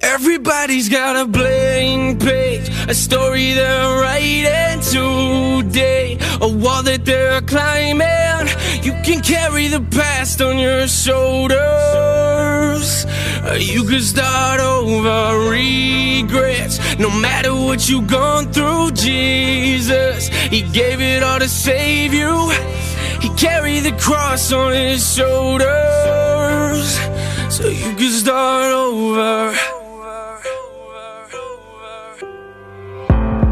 Everybody's got a blank page, a story they're writing today, a wall that they're climbing. You can carry the past on your shoulders. You can start over regrets. No matter what you've gone through, Jesus, He gave it all to save you. He carried the cross on His shoulders, so you can start over.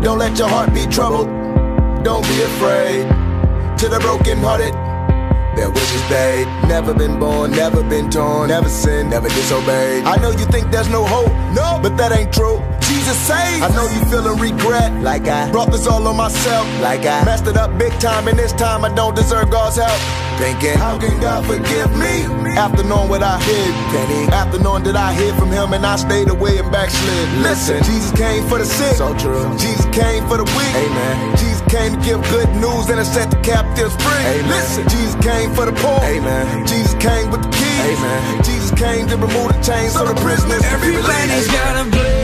Don't let your heart be troubled. Don't be afraid. To the broken hearted, their wishes paid. Never been born, never been torn, never sinned, never disobeyed. I know you think there's no hope, no, but that ain't true. Jesus saved. I know you feeling regret, like I brought this all on myself, like I messed it up big time, and this time I don't deserve God's help. Thinking, how can God forgive me? After knowing what I hid, Penny. After knowing that I hid from Him and I stayed away and backslid. Listen, Jesus came for the sick. So true. Jesus came for the weak. Amen. Jesus came to give good news and to set the captives free. Amen. Listen, Jesus came for the poor. Amen. Jesus came with the keys. Amen. Jesus came to remove the chains so the prisoners released. Everybody's got a blank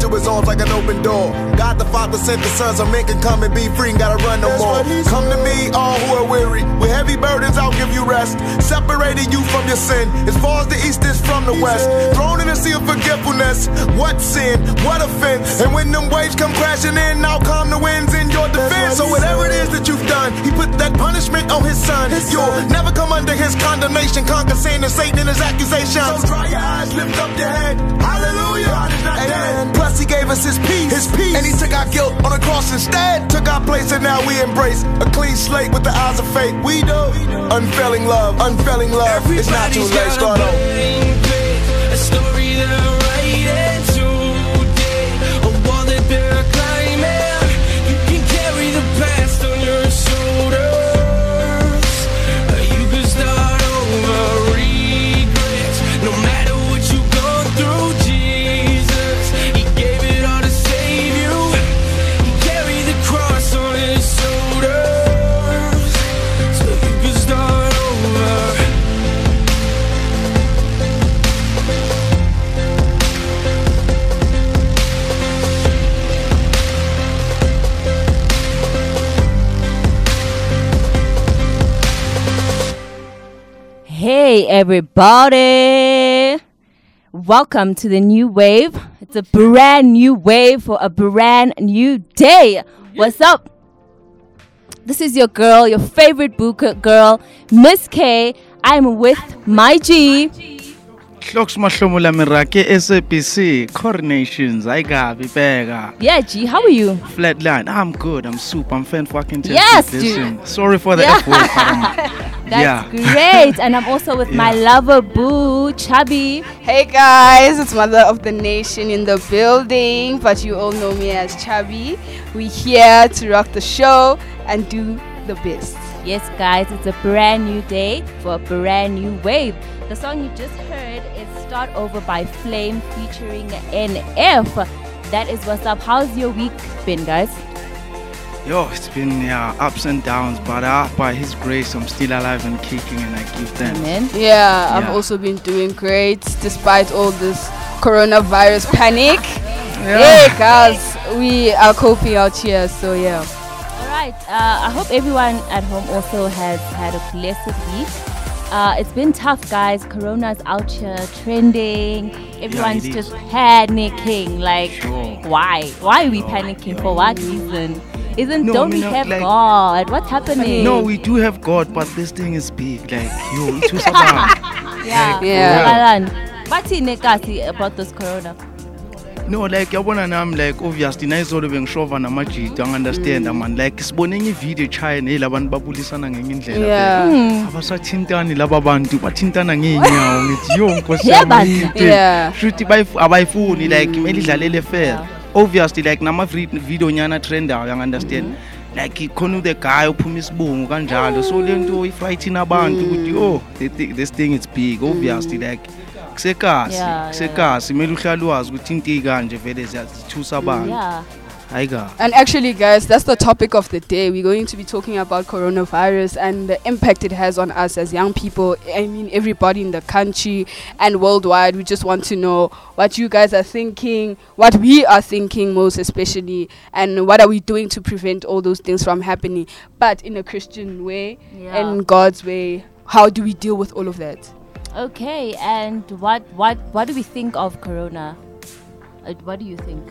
To his arms like an open door. Father sent the Son so men can come and be free and gotta run no more. Come to me, all who are weary. With heavy burdens, I'll give you rest. Separating you from your sin. As far as the east is from the west. Thrown in a sea of forgetfulness. What sin? What offense? And when them waves come crashing in, I'll calm the winds in your defense. So whatever it is that you've done, he put that punishment on his son. You'll never come under his condemnation. Conquer sin and Satan and his accusations. So dry your eyes, lift up your head. Hallelujah. God is not dead. Plus, he gave us his peace. His peace. And he took our guilt on the cross instead. Took our place, and now we embrace a clean slate with the eyes of faith. We do. Unfailing love, unfailing love. It's not too late. Start over. Hey, everybody! Welcome to the new wave. It's a brand new wave for a brand new day. What's up? This is your girl, your favorite booker girl, Miss K. I'm with my G. Hloks mahlomula mirake SABC coronations ayikabi bheka Yeah, G, how are you? flatline I'm good I'm super I'm fan fucking tested. Yes, dude. Sorry for the Yeah. F word but um, That's yeah great. And I'm also with my lover boo, Chubby. Hey guys, it's Mother of the Nation in the building, but you all know me as Chubby. We here to rock the show and do the best. Yes, guys, it's a brand new day for a brand new wave. The song you just heard is Start Over by Flame featuring NF. That is what's up. How's your week been, guys? yo it's been yeah ups and downs but uh, by his grace I'm still alive and kicking and I give thanks Amen. Yeah, I've also been doing great despite all this coronavirus panic. Yeah. Hey guys, we are coping out here, so yeah. All right. Uh, I hope everyone at home also has had a blessed week. Uh, it's been tough, guys. Corona's out here trending. Everyone's it just is. panicking. Like, Sure. why? Why are we panicking? For what reason? Isn't No, don't I we mean, have like- God? What's happening? no we do have God but this thing is big like yo it was about Yeah. Yeah. Alan, What's in Nekasi about this corona? No like yabona nami like obviously nayizolo bengishova namajidi angi-understanda man. Like sibone enye ivideo echina hey labantu babulisana ngenye indlela Yeah. Hmm. abasathintani laba bantu bathintana ngeenyawo ngithi yo nkosi Yeah, yami but- yini into Yeah. shuthi bayif- abayifuni like kumele idlalele fair. Obviously like nama-video nyana trendayo angi-understand like khona the guy ophuma isibungu kanjalo. So le nto ifayithini abantu ukuthi the thi- this thing is big obviously like kusekasi Yeah, yeah, kusekasi kumele uhlale wazi ukuthi into ikanje vele ziyazithusa abantu Yeah. hayi kabi And actually, guys, that's the topic of the day. We're going to be talking about coronavirus and the impact it has on us as young people. I mean, everybody in the country and worldwide. We just want to know what you guys are thinking, what we are thinking, most especially, and what are we doing to prevent all those things from happening, but in a Christian way, Yeah. in God's way. How do we deal with all of that? Okay, and what what what do we think of Corona? Uh, what do you think?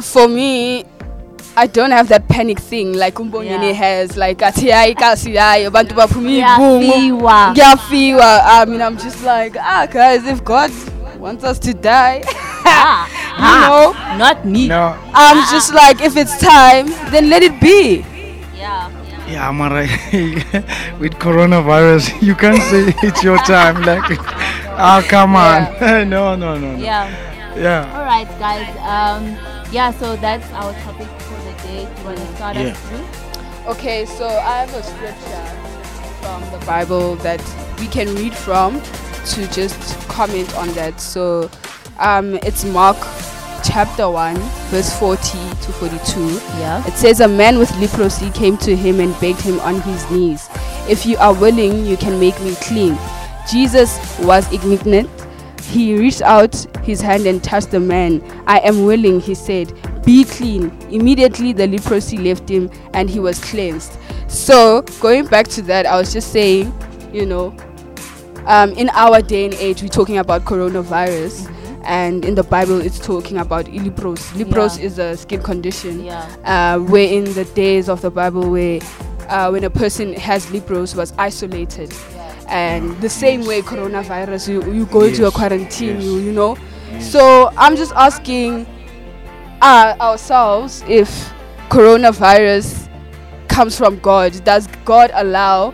for me I don't have that panic thing like umbongeni Yeah. has like athi hayi kasi hayi abantu baphuma iy'bungu Kuyafiwa. ngiyafiwa I mean I'm just like ah guys if God wants us to die Ah, you ah, know not me. no I'm just like if it's time then let it be Yeah. yeah mara with coronavirus you can't say it's your time like ah come on no no no no Yeah. yeah All right, guys. Um, yeah. So that's our topic for the day. Do you want to start Yeah. us through? okay so I have a scripture from the Bible that we can read from to just comment on that so um it's Mark chapter 1 verse 40 to 42 Yeah. It says a man with leprosy came to him and begged him on his knees, If you are willing, you can make me clean. Jesus was indignant. He reached out his hand and touched the man. I am willing, he said. Be clean. Immediately the leprosy left him and he was cleansed. So, going back to that, I was just saying, you know, um, in our day and age, we're talking about coronavirus. And in the Bible, it's talking about lepros. Lepros Yeah. is a skin condition Yeah. uh, where in the days of the Bible, where uh, when a person has lepros was isolated, Yeah. and the same way coronavirus, you, you go into a quarantine, yes. you you know. So I'm just asking uh, ourselves if coronavirus comes from God. Does God allow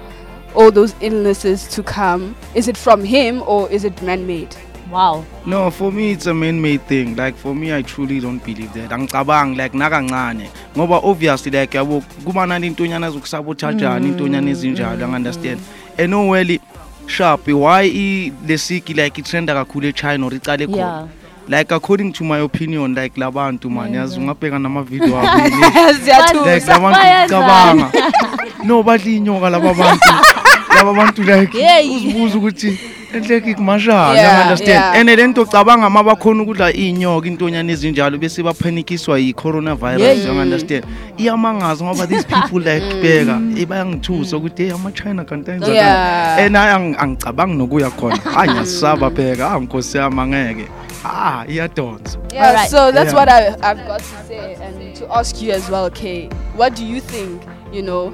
all those illnesses to come? Is it from Him or is it man-made? Wow. No, for me it's a man-made thing. Like for me, I truly don't believe that. Angicabang like nakancane. Ngoba obviously like yabo kuba nani intonyana zokusabotajana intonyana ezinjalo, understand? And no really sharp why i le sick like itrenda kakhulu eChina or icale khona. Yeah. Like according to my opinion like labantu man yazi ungabheka nama video abo. Ziyathusa. like labantu bayazana. cabanga no badla inyoka laba bantu laba bantu like Hey. uzibuza ukuthi enhleki kumashala Yeah, understand and lento cabanga mabakhona ukudla inyoka intonyana ezinjalo bese baphanikiswa yi coronavirus you understand iyamangaza ngoba these people like bheka bayangithusa ukuthi hey ama China Yeah. and angicabangi nokuya khona hayi ngiyasaba bheka nkosi yami angeke ah iyadonsa Yeah, Alright. so that's Yeah. what I, I've got to say, and to ask you as well, Kay. What do you think? You know,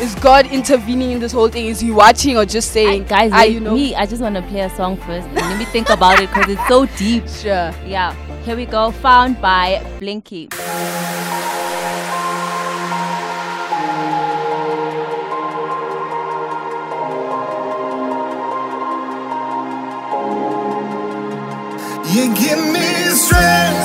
is God intervening in this whole thing? Is He watching or just I, saying, guys, ah, let you know, me. I just want to play a song first. Let me think about it because it's so deep. sure. Yeah. Here we go. Found by Blinky. You give me strength.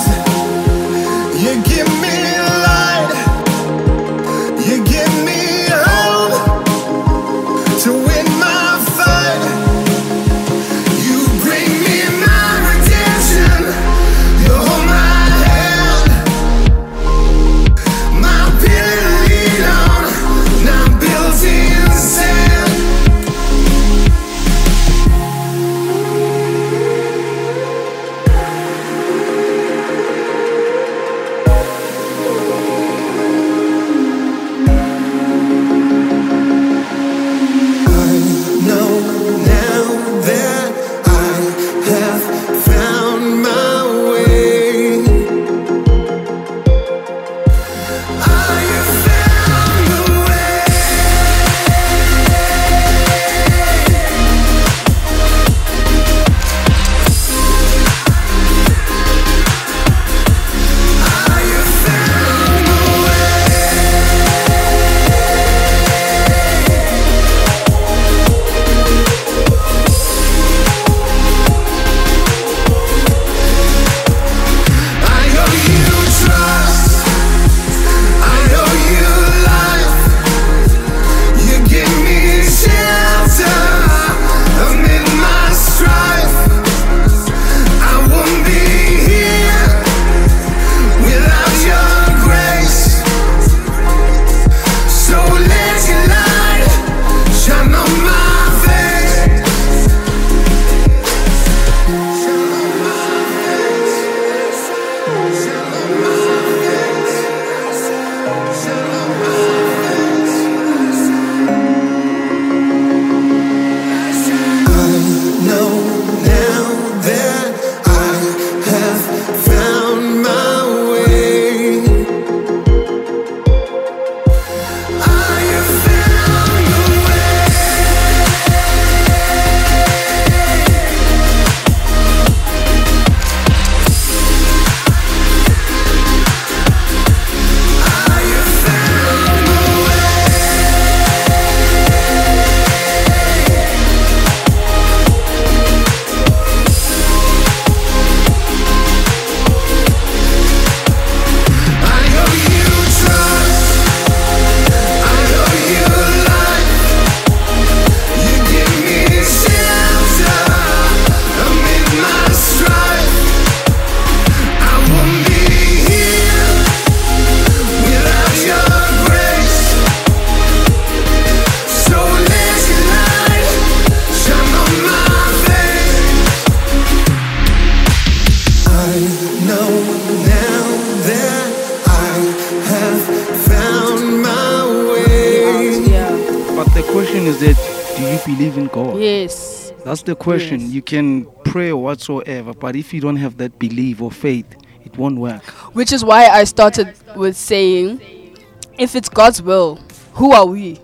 The question. Yes. You can pray whatsoever, but if you don't have that belief or faith, it won't work. Which is why I started with saying, if it's God's will, who are we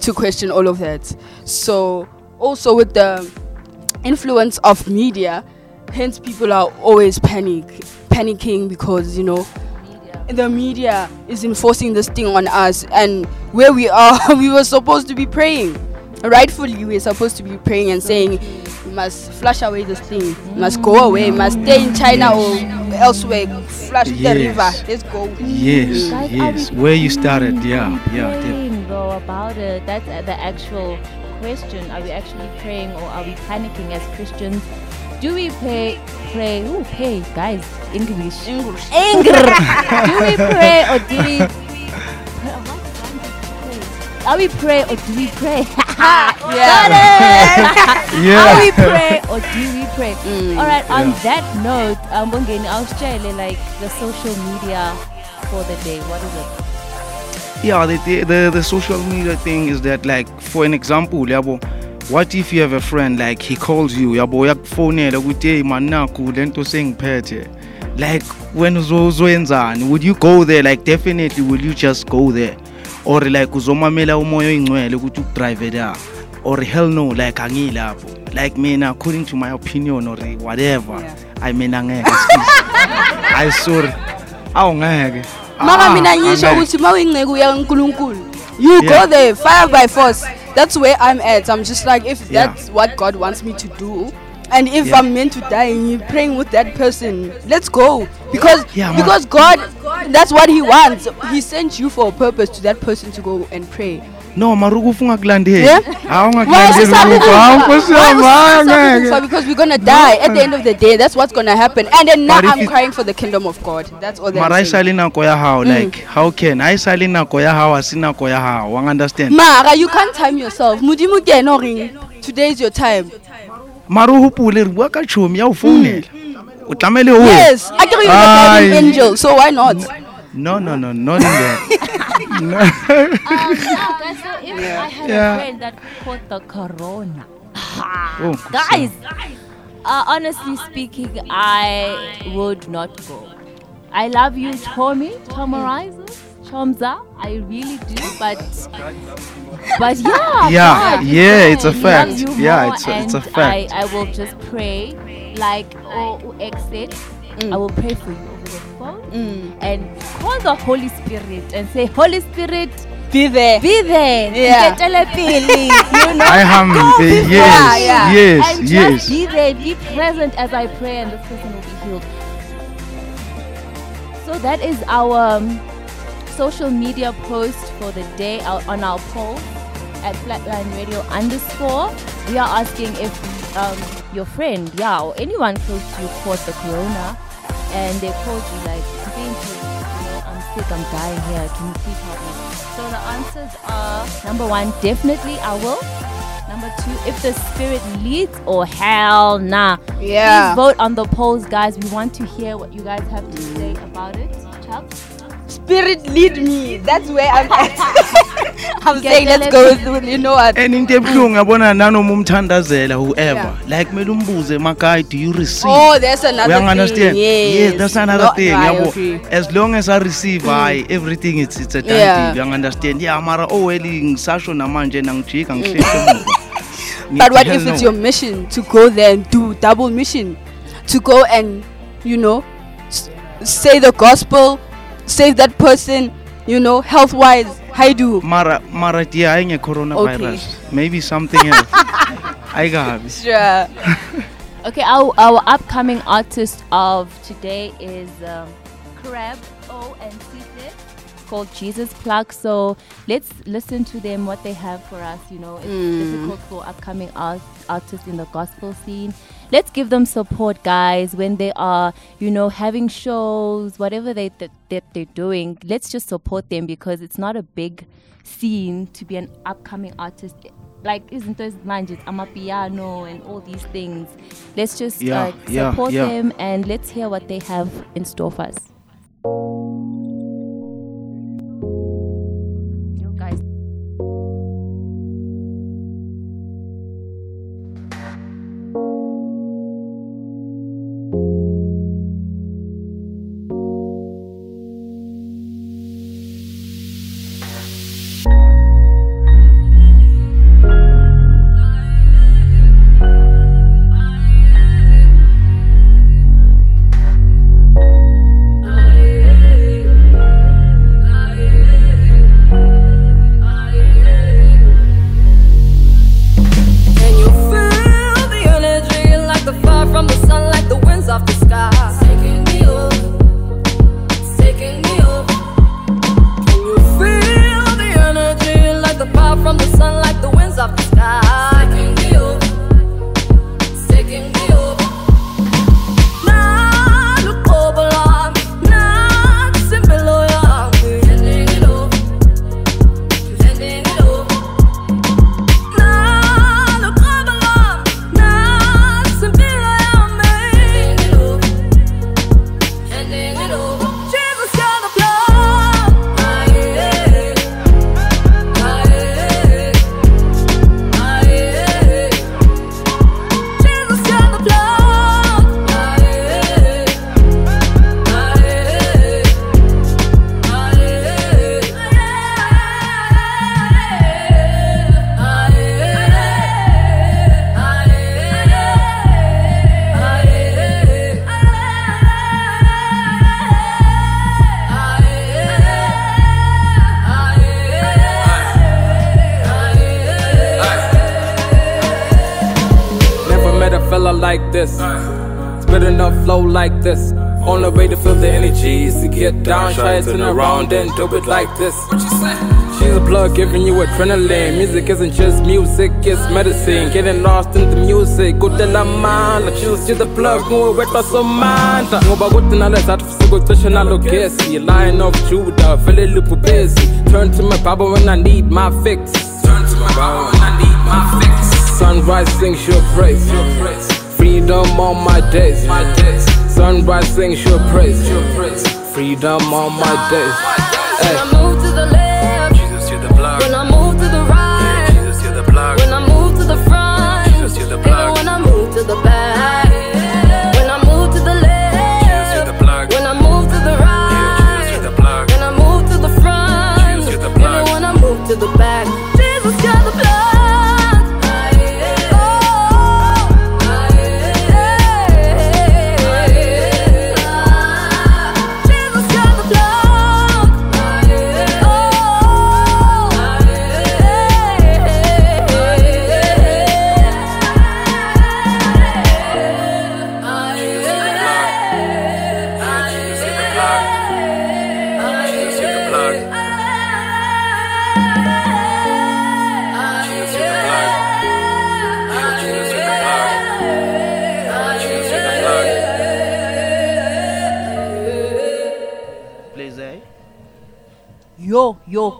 to question all of that? So, also with the influence of media, hence people are always panic, panicking because you know the media is enforcing this thing on us, and where we are, we were supposed to be praying. Rightfully, we're supposed to be praying and saying, "We must flush away this thing, must go away, must stay in China or elsewhere, flush the Yes. river, let's go." Yes, Guys, are yes. Where you started, praying? yeah, Are we yeah. def- praying though about it. That's uh, the actual question. Are we actually praying or are we panicking as Christians? Do we pray? Pray? Ooh, pray, guys. English. English. Anger. do we pray or do we? Pray- what? Are we pray or do we pray? It. Are Yeah. we pray or do we pray? Mm. All right. On Yeah. that note, um, Bongeni, I'll share like the social media for the day. What is it? Yeah, the, the, the, social media thing is that, like, for an example, yabo, what if you have a friend, like, he calls you, yabo, yakufonela ukuthi hey man naku lento sengiphethe. Like, when uzoyenzani? Would you go there? Like, definitely, will you just go there? Or like uzomamela umoya oyingcwele ukuthi ukudrive there? Or hell no, like angilapho. Like mina, according to my opinion or whatever, Yeah. I mean angeke. I sorry. Awu ngeke. maka Ah, mina ngisho angeke. ukuthi mawuyingceku yankulunkulu you Yeah. go there fire by force that's where i'm at i'm just like if Yeah. that's what god wants me to do and if Yeah. i'm meant to die and you're praying with that person let's go. Because Yeah, because god that's what he wants. He sent you for a purpose to that person to go and pray. No mara ukufa ungakulandeli Yeah? Why ungakulandeli sisaba ukufa hawu ukufa? nkosi Why yami hayi sisaba angeke ukufa? because we're gonna die at the end of the day. That's what's gonna happen. And then now i'm crying for the kingdom of god. That's all mara saying. nako ya hao mm. like how can I sale nako ya hao a se nako ya hao wang understand. Mara you can't time yourself. Ke ena today is your time mara o hopole re bua ka tšhomi ya o founela. O tlamele o yes i can you're a guardian angel so why not? No no no not in that no. Um, yeah, guys, so if I had Yeah. a friend that caught the corona, Oh, guys, uh, honestly speaking, I would not go. I love you, Tommy, Tomorizer, Chomza. I really do, but but yeah, Yeah, God, yeah, it's a love fact. you Yeah, more it's a- it's a fact. I, I will just pray, like oh, exit. I will pray for you over the phone and call the Holy Spirit and say, Holy Spirit, be there be there. Yeah. Nketele pele, You know, I am Go the- before. yes, yeah. yes, and yes. just be there, be present as I pray, and this person will be healed. So that is our um, social media post for the day out on our poll at Flatline Radio underscore. We are asking if um, your friend, yeah, or anyone close to you caught the corona, and they called you like, "Thank you, you know, I'm sick, I'm dying here. Can you please help me?" So the answers are number one, definitely I will. Number two, if the spirit leads, or hell nah. Yeah. Please vote on the polls, guys. We want to hear what you guys have to say about it. Chuck? Spirit lead me that's where i'm at i'm Get saying let's go with, with you know what and into ebuhlungu yabona nanoma umthandazela whoever like kumele umbuze emakhaya do you receive oh there's another Uyang understand? thing yes that's another No, thing. I yabo. agree. As long as I receive, mm. I everything it's it's a done Yeah. deal. You understand? Yeah, mara oh well ngisasho namanje nangijika mm. ngihlehla emuva. But what if it's your mission to go there and do double mission? To go and, you know, s- say the gospel, save that person, you know, health wise. How do? mara mara yeah ayenge coronavirus. Maybe something else. Ayikabi. Sure. Okay, our, our upcoming artist of today is um, Crab O and Cite. It's called Jesus Plug. So let's listen to them, what they have for us. You know, it's hmm. difficult for upcoming art, artists in the gospel scene. Let's give them support, guys, when they are, you know, having shows, whatever they that, that they're doing. Let's just support them because it's not a big scene to be an upcoming artist like isn't those manjit amapiano and all these things let's just Yeah, like yeah, support yeah. them and let's hear what they have in store for us down, try it, turn around and do it like this. She's a plug giving you adrenaline. Music isn't just music, it's medicine. Getting lost in the music. Good la man, choose to the plug, more wet by some man. Ngoba kuthi nalezathu fusuku cishe nalo gesi. Lion of Judah, feel it loop busy. Turn to my Bible when I need my fix. Turn to my Bible when I need my fix. Sunrise sings your praise. Your praise. Freedom on my days. My days. Sunrise sings your praise. Your praise. Freedom on my days. When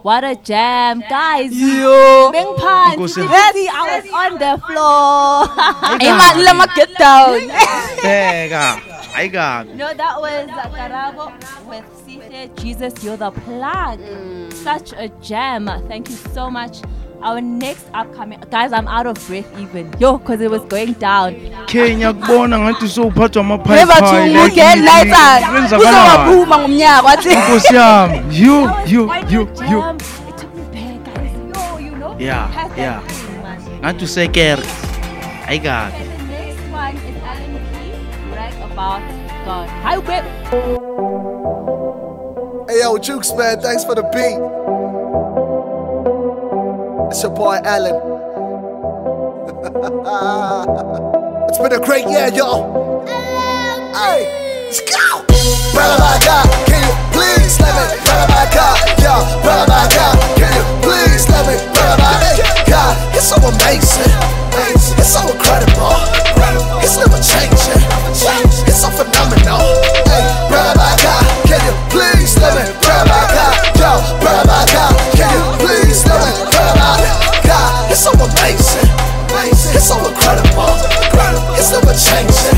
what a jam, guys. Yo. Bing Pan. Nkosi. Ready, I was on the floor. Iman lama get down. Bheka. Hayi kabi. no, that was Karabo with Sihle, Jesus, you're the plug. Mm. Such a jam. Thank you so much. Our next upcoming, guys, I'm out of breath even. Yo, because it was going down. Kenya kubona ngathi sowuphathwa Never to amaphayipayi. muke lighter. Kwenzakalani? Uzowaphuma ngomnyaka wathi. Nkosi yami. You, you, Why you, not you. jam? It took me back, guys. Yo, you know? Yeah, Had that yeah. feeling, man. Ngathi usekere. Hayi kabi. And the next one is Alan Key, brag about God. Hi, whip. Hey yo, Jukes man, thanks for the beat. It's your boy Alan. it's been a great year, y'all. Hey, let's go. Brother my God, can you please let me? Brother my God, yo, brother my God, can you please let me? Brother my God, it's so amazing. It's so incredible. It's never changing. It's so phenomenal. Hey, brother my God, can you please let me? Brother my God, it's so amazing. It's so incredible. It's never changing.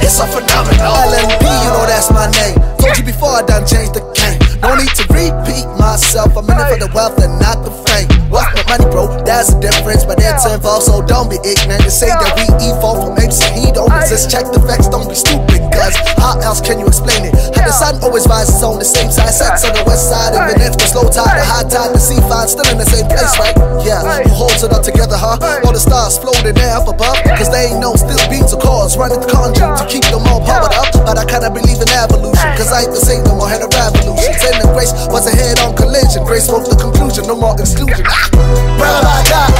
It's so phenomenal. LNB, you know that's my name. Told you before I done changed the game. No need to repeat myself. I'm in it for the wealth and not the fame. What's my money, bro? That's the difference. But it's involved, so don't be ignorant. To say that we evolve from apes and he don't exist. Check the facts, don't be stupid. Cause how else can you explain it? How the sun always rises on the same side. Sets on the west side, even if it's low tide or high tide. The sea fine still in the same place, right? Yeah, who holds it up together, huh? All the stars floating there up above. Cause they ain't no still beats or chords running the conjure to keep them all powered up. But I kinda believe in evolution. Cause I ain't the same no more, had a revolution. Saying that grace was a head on collision. Grace wrote the conclusion, no more exclusion. Ah! Brother my God,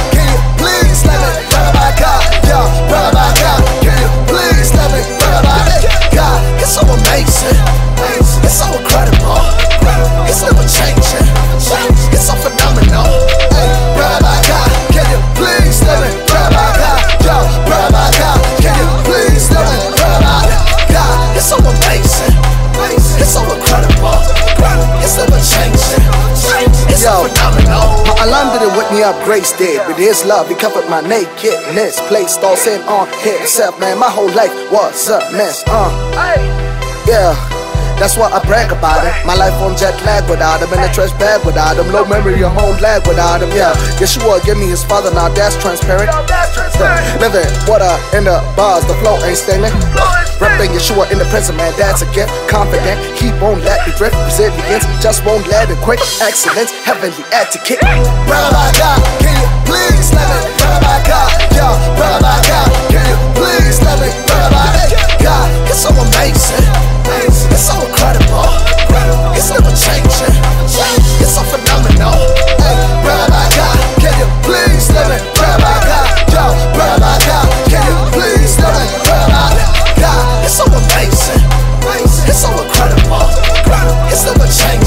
me up, grace did. With his love, he covered my nakedness. Placed all sin on himself, man. My whole life was a mess. Uh, yeah. That's why I brag about it. My life on jet lag without him, in a trash bag without him. Low memory, whole lag without him. Yeah, Yeshua give me his father, now that's transparent. Yeah. Living water in the bars, the flow ain't staining. Repping Yeshua in the present, man, that's a gift. Confident, he won't let me drift. Resilience, just won't let it quit. Excellence, heavenly etiquette. Brother by God, can you please let me? Brother by God, yo, brother by God, can you please let me? Brother by God, it's so amazing. It's so incredible. It's never changing. It's so phenomenal. Hey, brother by God, can you please let me? Brother by God, yo, brother by God, can you please let me? Brother by God, it's so amazing. It's so incredible. It's never changing.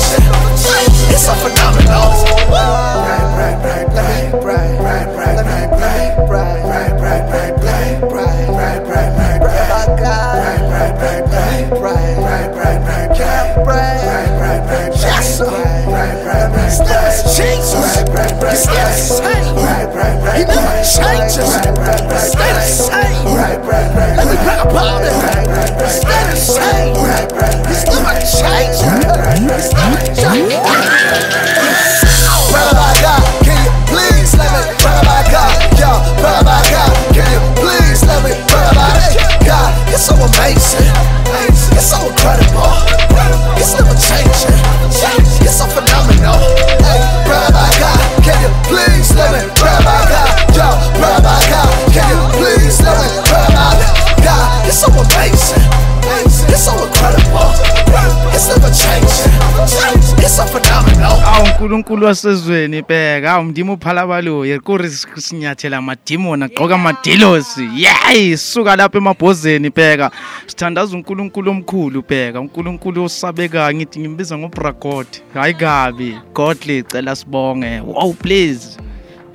Unkulunkulu wasezweni bheka awu mdimo uphala baloye kuri sinyathela amadimoni agqoka amadilosi. Yeyi suka lapha emabhozeni bheka. Sithandaza unkulunkulu omkhulu bheka. Unkulunkulu osabekayo ngithi ngimbiza ngobragod hayi kabi. Godly cela sibonge. Wow please.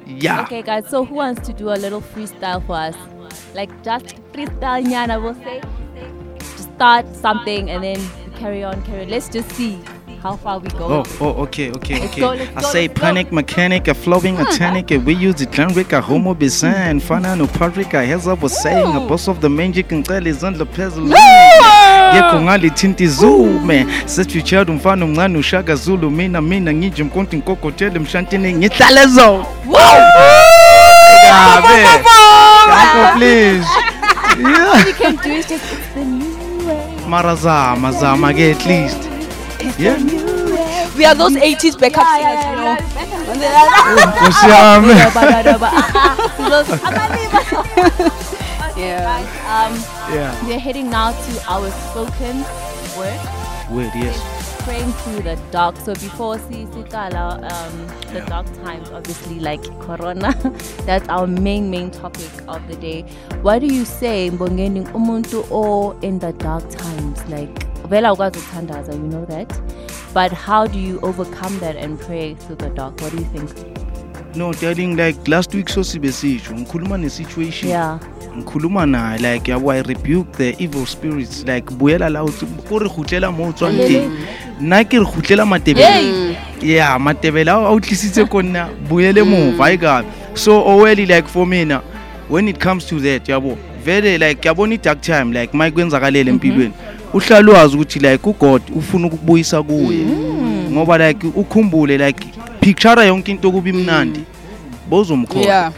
Yeah. Okay, guys. So who wants to do a little freestyle for us? Like just freestyle, Nyana. We'll say, just start something and then carry on, carry on. Let's just see. How far we go. Oh, oh, okay, okay, Let's okay. go, I go, say let's go. panic mechanic, a flowing a tonic, we use the generic, a homo bisan, hmm. fana no patrick, a heads up was saying, a boss of the magic and tell is on the puzzle. yekho ngalithinta izume sesifichada umfana omncane ushaka zulu mina mina ngije mkonto inkokotele emshantini ngihlale zona kabe Yakho, please. All you can do is just it's the new way. mara zama zama ke at least yeah We are those 80s backup singers, you know. nkosi Yeah. Um, yeah we're heading now to our spoken word. word yes praying through the dark. So before see Sitala, um, the Yeah. dark times, obviously like Corona, that's our main main topic of the day. What do you say, Mbongeni umuntu or in the dark times? Like vela ukwazi ukuthandaza, you know that. But how do you overcome that and pray through the dark? What do you think? no darling like last week so sibe sisho ngikhuluma ne-situation. Yeah. ngikhuluma naye like yabo i rebuke the evil spirits. Like buyela la o re gutlela mo o tswang teng nna ke re gutlela matebele. Yeah matebele a o tlisitse ko nna buyele mova e kabe so already like for mina when it comes to that yabo vele like yabona i-dark time like ma kwenzakalele empilweni. uhlala wazi ukuthi like ugod ufuna ukubuyisa kuye. Ngoba like ukhumbule like picture yonke into kuba imnandi bozomkhola Yeah.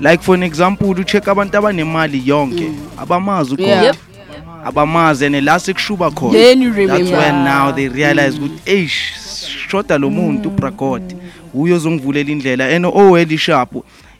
like for an example ucheck abantu abanemali yonke abamazi Yeah. ukhona Yep. abamazi and la sekushuba khona. Then you that's remember. when now they realize ukuthi eish shoda lo muntu ubragod uyo zongivulela indlela. And already sharp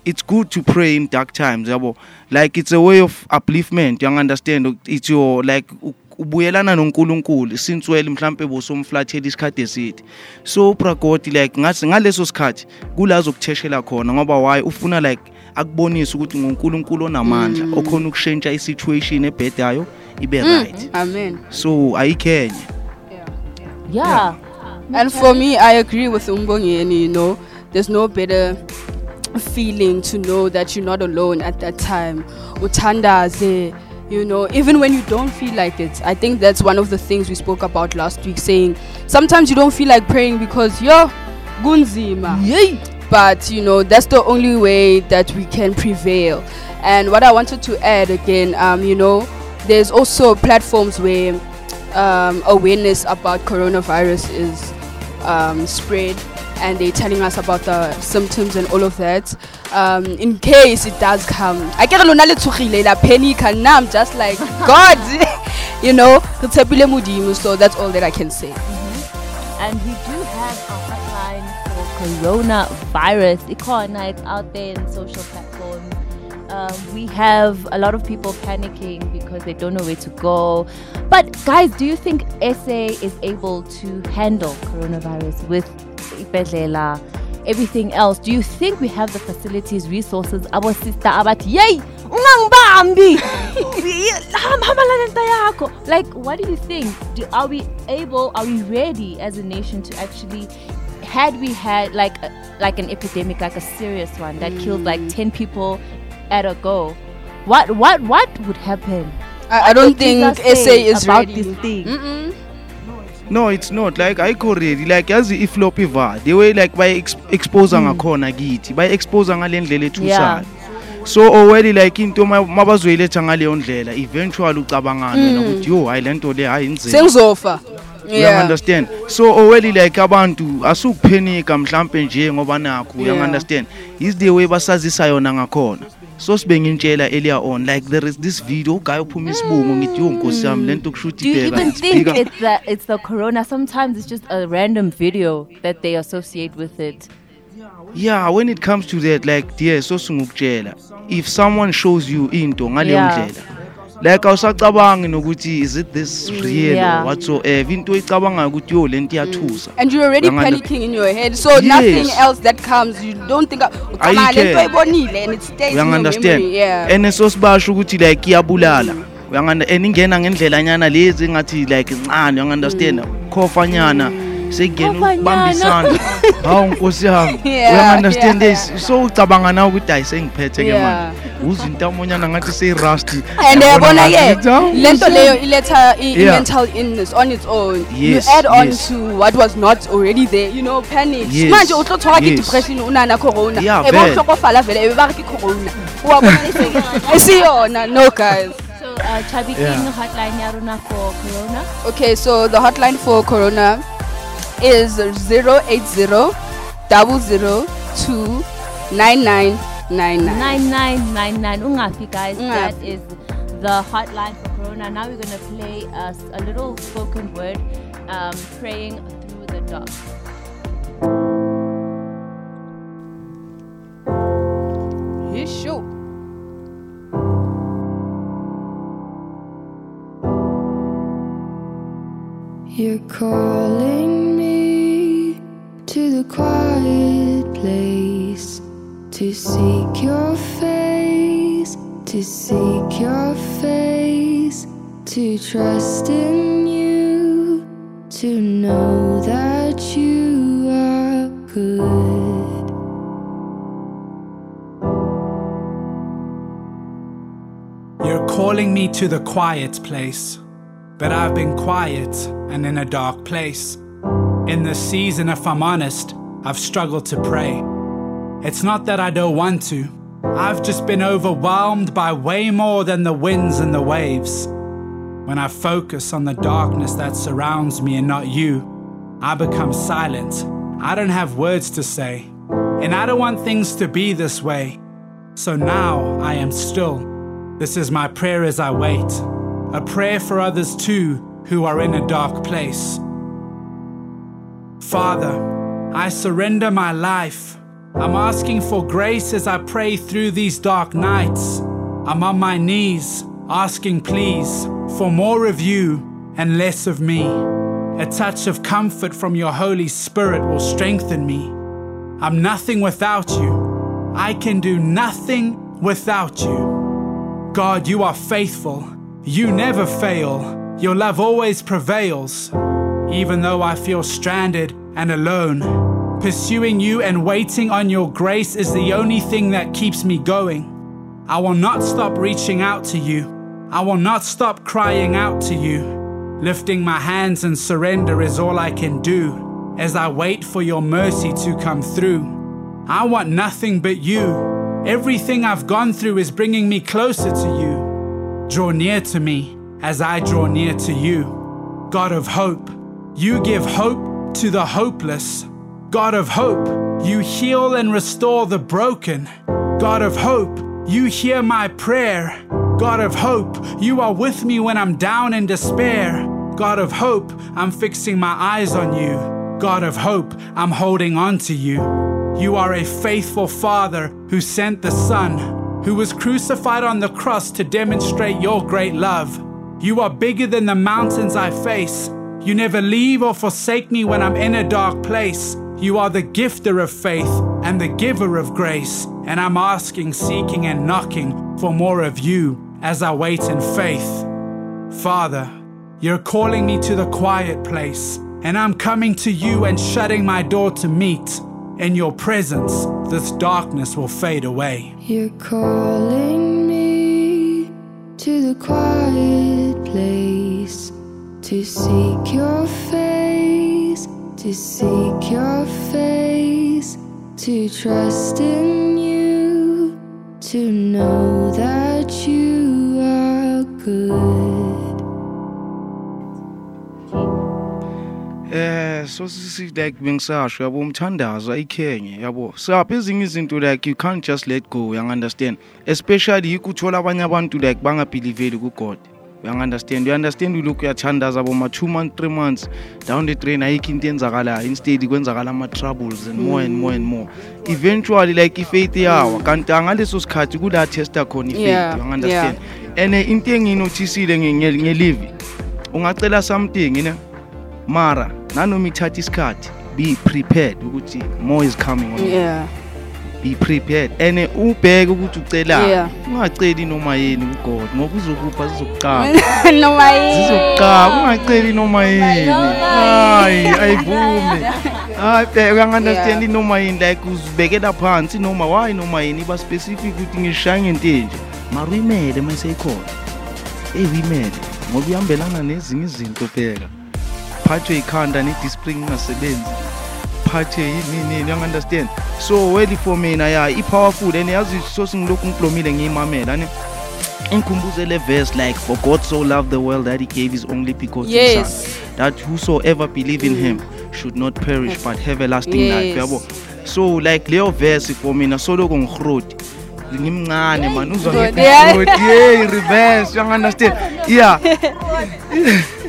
it's good to pray in dark times yabo. Like it's a way of upliftment you understand? It's your like u- ubuyelana noNkulunkulu since well mhlambe bosomflathela isikhathi eside. So ubragod like ngathi ngaleso sikhathi kula zokutheshela khona ngoba why? Ufuna like akubonisa ukuthi nguNkulunkulu onamandla okhona ukushintsha isituation ebhedayo ibe right. Amen. so ayikhenya Yeah. And for me, I agree with Umbongeni, you know, there's no better feeling to know that you're not alone at that time. Utandaze, you know, even when you don't feel like it. I think that's one of the things we spoke about last week, saying sometimes you don't feel like praying because you're gunzima. Yay. but you know that's the only way that we can prevail. And what I wanted to add again, um, you know, there's also platforms where um, awareness about coronavirus is um, spread and they're telling us about the symptoms and all of that. Um, in case it does come. I get lona le tshogile la panic and now I'm just like God. You know so that's all that I can say. And we do have a hotline for coronavirus. It's out there in social platforms. Um, we have a lot of people panicking because they don't know where to go. But guys, do you think SA is able to handle coronavirus with ibedlela, everything else? Do you think we have the facilities, resources? Our sister abat yay, ungangibambi. Hamba hamba la lento yakho. Like, what do you think? Do, are we able? Are we ready as a nation to actually? Had we had like a, like an epidemic, like a serious one that killed like ten people at a go, what what what would happen? I, I What don't would think Jesus SA say is about ready. this thing. Mm-mm. no it's not. Like ayikho ready. Like yazi iflop iva the way like bayi-expose ngakhona kithi bayi-expose ngale ndlela ethusayo so already like into ma- mabazoyiletha ngaleyo ndlela eventually ucabangana wena ukuthi yo hayi le nto le hayi inzima. Sengizofa yeah. uyangi-understand so already like abantu asukuphenika mhlampe nje ngoba nakho Yeah. uyangi-understand is the way basazisa yona ngakhona so sibe ngintshela earlier on like there is this video ugaye uphuma isibungu ngithi yo nkosi yami mm. le nto kushuthi Do you even think it's the it's the corona? Sometimes it's just a random video that they associate with it. yeah when it comes to that like dear so singukutshela if someone shows you into ngaleyo Yeah. Like awusacabangi nokuthi is it this real yeah. or whatsoever? Into oyicabangayo ukuthi yo le nto iyathusa. And you're already panicking in your head. So Yes. nothing else that comes you don't think lento ayibonile and it stays uyangi-understand memory. Yeah. And so sibasho ukuthi like iyabulala. Uyanganda and ingena ngendlela nyana lezi ngathi like ncane uyangi-understand khofanyana. sekungena Khofanyana. ukubambisana hawu nkosi yami Yeah, uyangi-understand this so ucabanga nawe ukuthi hayi sengiphethe ke Yeah. manje uzinto amonyana ngathi seyirusty and Yabona yabona ngathi, ke hawu, lento leyo iletha i- Yeah. mental illness on its own Yes, you add on yes. to what was not already there you know panic Yes, manje o tlo tshwarwa ke yes. depression o nana corona Yeah, e ba o vele. hlokofala vele e be ba re ke corona wa bona e se- e se yona no guys So, uh, Chabi Yeah. Hotline ya rona for corona. Okay, so the hotline for Corona is 080 002 9999. Nine nine nine nine. Ungafi guys. That is the hotline for corona. Now we're gonna play us a little spoken word, um, praying through the dark. You're calling me to the quiet place to seek your face, to seek your face, to trust in you, to know that you are good. You're calling me to the quiet place, but I've been quiet and in a dark place. In this season, if I'm honest, I've struggled to pray. It's not that I don't want to, I've just been overwhelmed by way more than the winds and the waves. When I focus on the darkness that surrounds me and not you, I become silent. I don't have words to say, and I don't want things to be this way. So now I am still. This is my prayer as I wait, a prayer for others too who are in a dark place. Father, I surrender my life. I'm asking for grace as I pray through these dark nights. I'm on my knees, asking please for more of you and less of me. A touch of comfort from your Holy Spirit will strengthen me. I'm nothing without you. I can do nothing without you. God, you are faithful. You never fail. Your love always prevails. Even though I feel stranded and alone, pursuing you and waiting on your grace is the only thing that keeps me going. I will not stop reaching out to you. I will not stop crying out to you. Lifting my hands in surrender is all I can do as I wait for your mercy to come through. I want nothing but you. Everything I've gone through is bringing me closer to you. Draw near to me as I draw near to you. God of hope, you give hope to the hopeless. God of hope, you heal and restore the broken. God of hope, you hear my prayer. God of hope, you are with me when I'm down in despair. God of hope, I'm fixing my eyes on you. God of hope, I'm holding on to you. You are a faithful Father who sent the Son, who was crucified on the cross to demonstrate your great love. You are bigger than the mountains I face. You never leave or forsake me when I'm in a dark place. You are the gifter of faith and the giver of grace. And I'm asking, seeking, and knocking for more of you as I wait in faith. Father, you're calling me to the quiet place, and I'm coming to you and shutting my door to meet. In your presence, this darkness will fade away. You're calling me to the quiet place to seek your face, to seek your face, to trust in you, to know that you are good. Eh, Eh so sisi like bengisasho yabo umthandazo ayikhenye yabo. Sapha ezinye izinto like you can't just let go uyang understand especially ukuthola abanye abantu like bangabelieveli ku God uyang understand you understand ulokhu uyathandaza abo ma 2 months 3 months down the train ayikho into enzakalayo instead kwenzakala ama troubles and more and more and more. Eventually like ifaith yawa. Kanti ngaleso sikhathi kula testa khona ifaith Yeah, uyang understand and eh, into enginotisile ngelive ungacela something ne mara nanoma ithatha isikhathi be prepared ukuthi more is coming on you. Yeah. be prepared and eh, ubheke ukuthi ucelani Yeah. ungaceli noma yini kugod ngoba uzokupha zizokuqala Noma yini. zizokuqala ungaceli noma yini hayi ayivume hayi bheka uyangunderstand Yeah. noma yini like uzibekela phansi noma why noma yini iba specific ukuthi ngishaya ngento enje mara uyimele uma seyikhona eyi uyimele ngoba ihambelana nezinye izinto bheka phathwe ikhanda ne-dispring ingasebenzi. Phathwe yini nini uyangunderstand so well for mina ya i-powerful and yazi so singilokhu ngiblomile ngiyimamela ane ingikhumbuze le verse like for god so loved the world that he gave his only begotten Yes. son that whosoever believe in him should not perish but have everlasting life. Yes. yabo? So like leyo verse for mina soloko ngirhodi ngimncane man uzwa yeah. hey reverse you understand? Yeah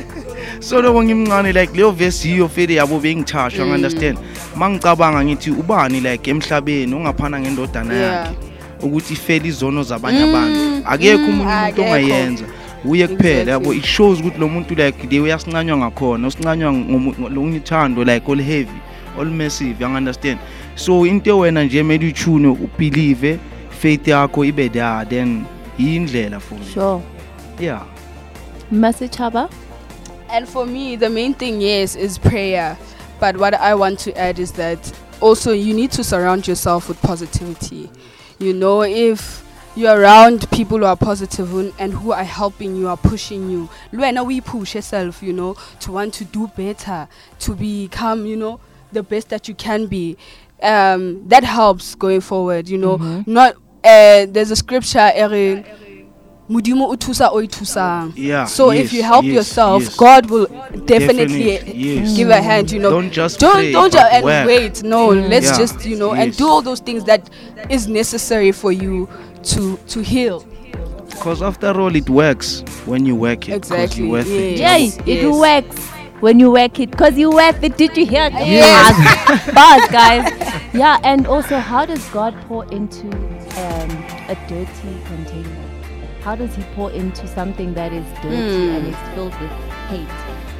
soloko ngimncane like leyo verse yiyo fele yabo bengithasha mm. understand mangicabanga ngithi ubani like emhlabeni ongaphana ngendodana Yeah. yakhe ukuthi ifele izono zabanye abantu akekho umuntu umuntu ongayenza uye kuphela yabo Exactly. it shows ukuthi lo muntu like the way asincanywa ngakhona usincanywa ngolunyithando like all heavy all massive you understand so into wena nje mele uyithune ubelieve faith yakho ibe there then yindlela me Sure. yeah Message Haba? And for me, the main thing, yes, is prayer. But what I want to add is that also you need to surround yourself with positivity. You know, if you're around people who are positive and- who are helping you, are pushing you, Luena, we push yourself, you know, to want to do better, to become, you know, the best that you can be. Um, that helps going forward, you know. Not uh, there's a scripture, Eri, Mudimu utusa oitusang. Yeah, So yes, if you help yes, yourself, yes. God will definitely, Definitely, yes. give a hand. You know, Don't just don't pray, don't just and work. wait. No, let's Yeah, just you know and do all those things that is necessary for you to to heal. because after all it works when you work it Exactly, you worth it yeah. Yes, it works when you work it because you worth it. Did you hear? Yes. Bars, bars, guys. Yeah, and also, how does God pour into um, a dirty container? How does He pour into something that is dirty and hmm. is filled with hate?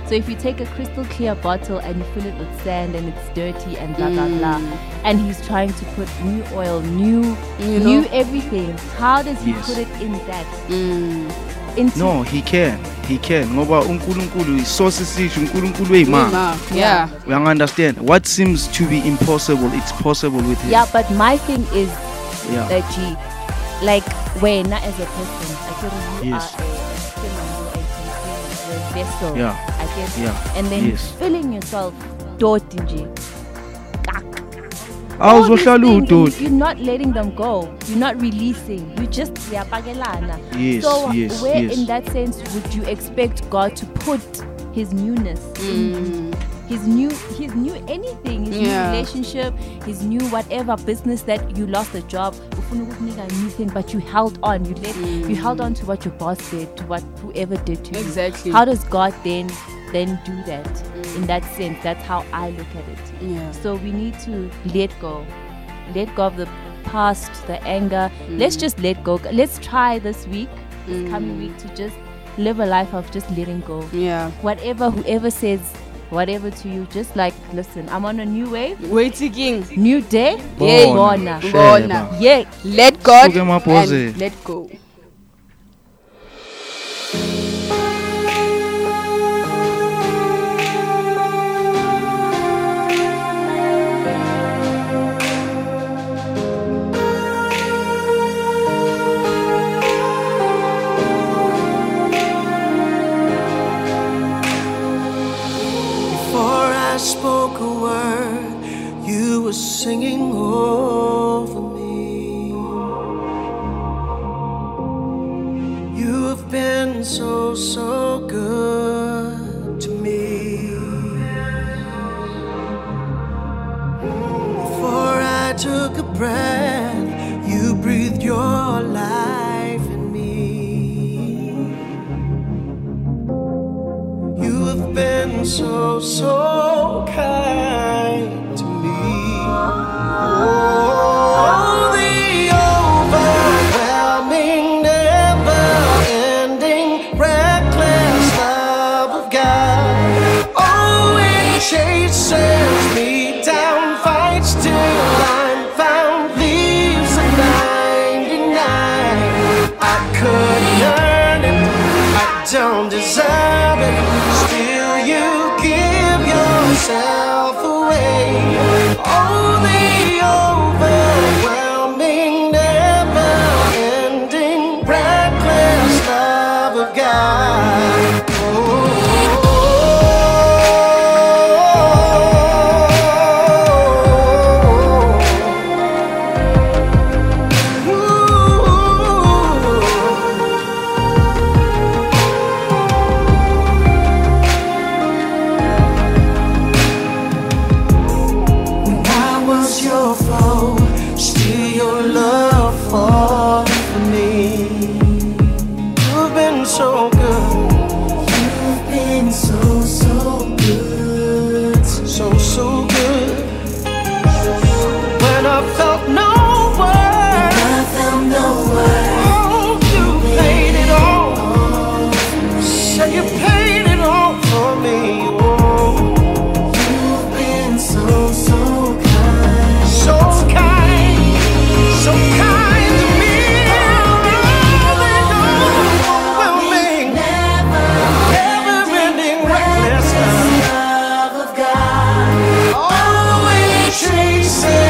So if you take a crystal clear bottle and you fill it with sand and it's dirty and blah blah blah, hmm. and He's trying to put new oil, new, You new know? everything, how does He Yes. put it in that? Hmm. Into no he can he can ngoba unkulunkulu isource sisho unkulunkulu weyimanga Ma, yeah. uyangunderstand what seems to be impossible it's possible with him Yeah, but my thing is yeah that G, like when as a person, I feel you Yes. are a cylinder, a container, a vessel. Yeah. I guess. Yeah. And then Yes. filling yourself, dot G. Ah, all awuzohlala things, udodi You're not letting them go. You're not releasing. You just ziyapakelana. Yes, So yes, where yes. in that sense would you expect God to put his newness in you? His new his new anything, his Yeah. new relationship, his new whatever business that you lost a job, ufuna ukukunika a new thing, but you held on. You let you mm. held on to what your boss did, to what whoever did to you. Exactly. How does God then then do that? In mm. that sense, that's how I look at it. Yeah. So we need to let go. Let go of the past, the anger. Let's mm. just let go. Let's try this week, this coming week, to just live a life of just letting go. Yeah. Whatever, whoever says whatever to you, just like, listen, I'm on a new wave, Waiting. new day. Yeah. Bona. Bona. Yeah. Let God and let go. Breath, you breathed your life in me. You have been so, so Oh, Always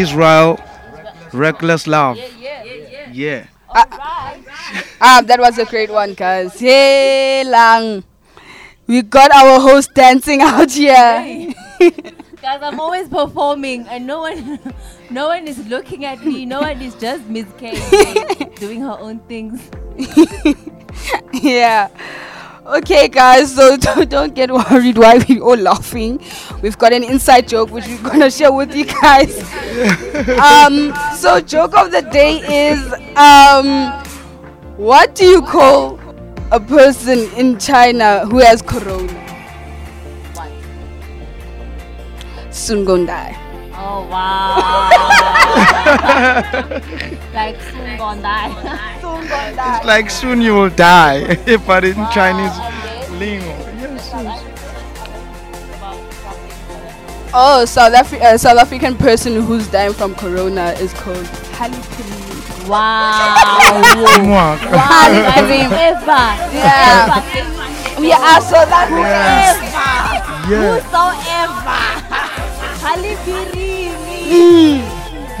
Israel, Reckless Love. Yeah. Um, that was a great one, guys. Hey, lang. We got our host dancing out here. Guys, I'm always performing and no one no one is looking at me. No one is just Miss K doing her own things. yeah. Okay, guys, so don't, don't get worried why we're all laughing. We've got an inside joke which we're gonna share with you guys. um, so joke of the day is um, what do you call a person in China who has corona? Soon gonna die. Oh wow. like soon gonna die. soon gonna die. It's like soon you will die, but in Chinese lingo. Oh, South Afri- uh, South African person who's dying from corona is called Halle Berry. Wow. Mwah. Halle Berry. Whoever. Yeah. We are South African. Yeah. Whosoever. Halle Berry.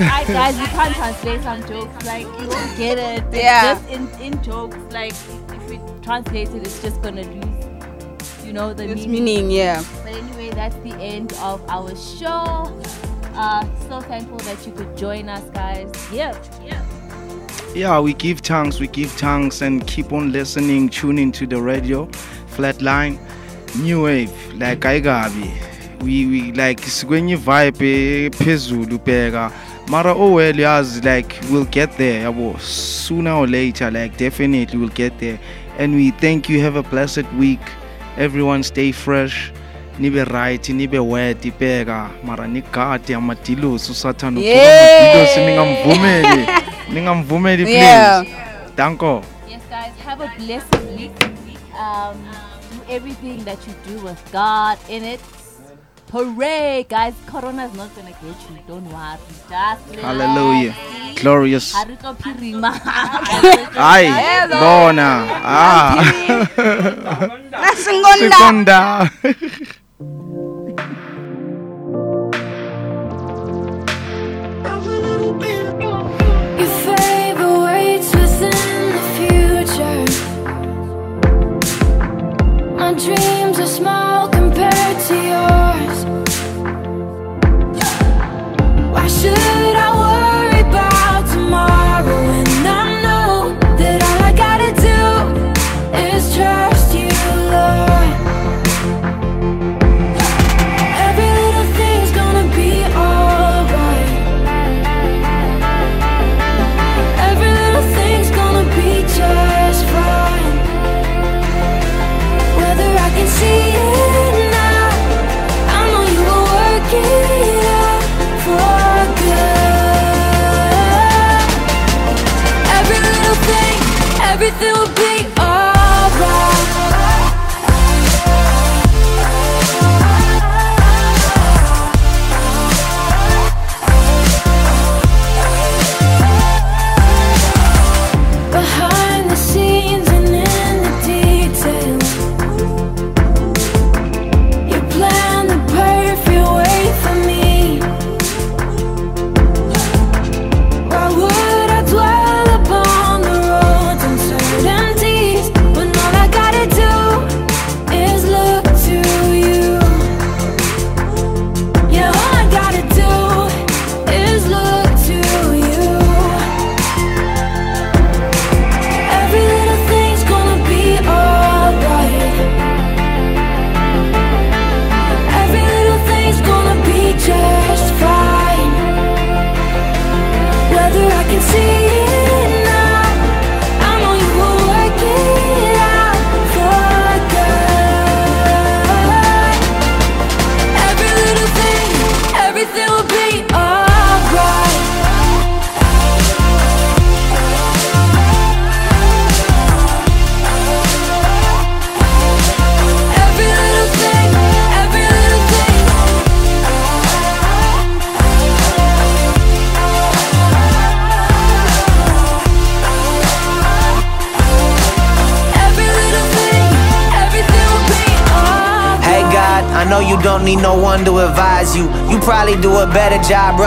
Alright guys, you can't translate some jokes. Like you won't get it. It's Yeah. Just in, in jokes, like if we translate it, it's just gonna lose, you know, the It's meaning. meaning, yeah. But anyway, that's the end of our show. Uh, so thankful that you could join us, guys. Yeah, yeah. Yeah, we give thanks, we give thanks, and keep on listening, tuning to the radio, Flatline, New Wave, like I Aigabi. We, we like sikwenye vibe phezulu bheka mara oh well yazi like we'll get there. Yabo sooner or later like definitely we'll get there. And we thank you. Have a blessed week. Everyone stay fresh. Nibe right nibe wet ibheka mara nigade amadilosi usathanda Yeah. amadilosi ningamvumeli ningamvumeli please. Yeah. danko. Yes, guys, have a blessed week. Um, do everything that you do with God in it. Hooray, guys! Corona is not gonna get you. Don't worry. Just relax. hallelujah glorious Ha re tlo phirima. Ay, bona. Ah. Singonda. Seconda. Your favor waits within the future. My dreams are small compared to yours.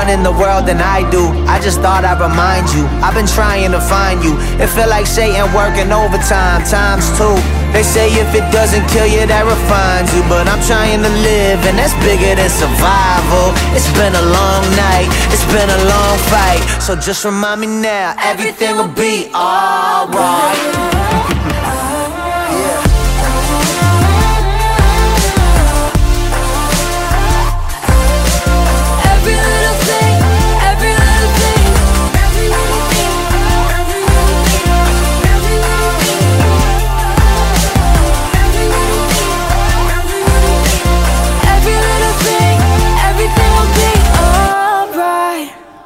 Running the world than I do. I just thought I'd remind you. I've been trying to find you. It feel like Satan working overtime, times two. They say if it doesn't kill you, that refines you. But I'm trying to live, and that's bigger than survival. It's been a long night, it's been a long fight. So just remind me now, everything will be alright.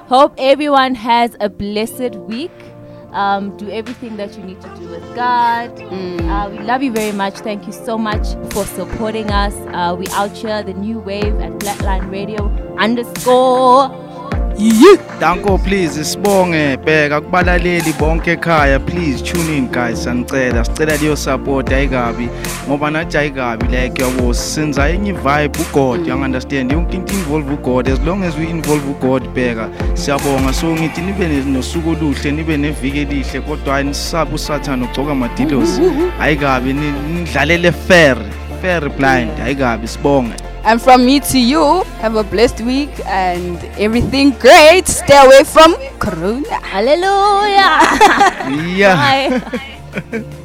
Hope everyone has a blessed week. Um, do everything that you need to do with God. Uh, we love you very much. Thank you so much for supporting us. Uh, we out here, the new wave at Flatline Radio underscore. Danko please sibonge. Bheka kubalaleli bonke ekhaya. Please tune in guys. Sanicela sicela liyo support. Ayikabi ngoba nathi ayikabi like yabo senza enye vibe ugod. You understand yonke into involve ugod. As long as we involve ugod bheka. Siyabonga. So ngithi nibe nosuku oluhle nibe neviki elihle kodwa hayi nisabe usathane ugcoka amadilos ayikabi ni- nidlalele fair fair blind. Ayikabi sibonge. And from me to you, have a blessed week and everything great. Stay away from Corona. Hallelujah. yeah Bye.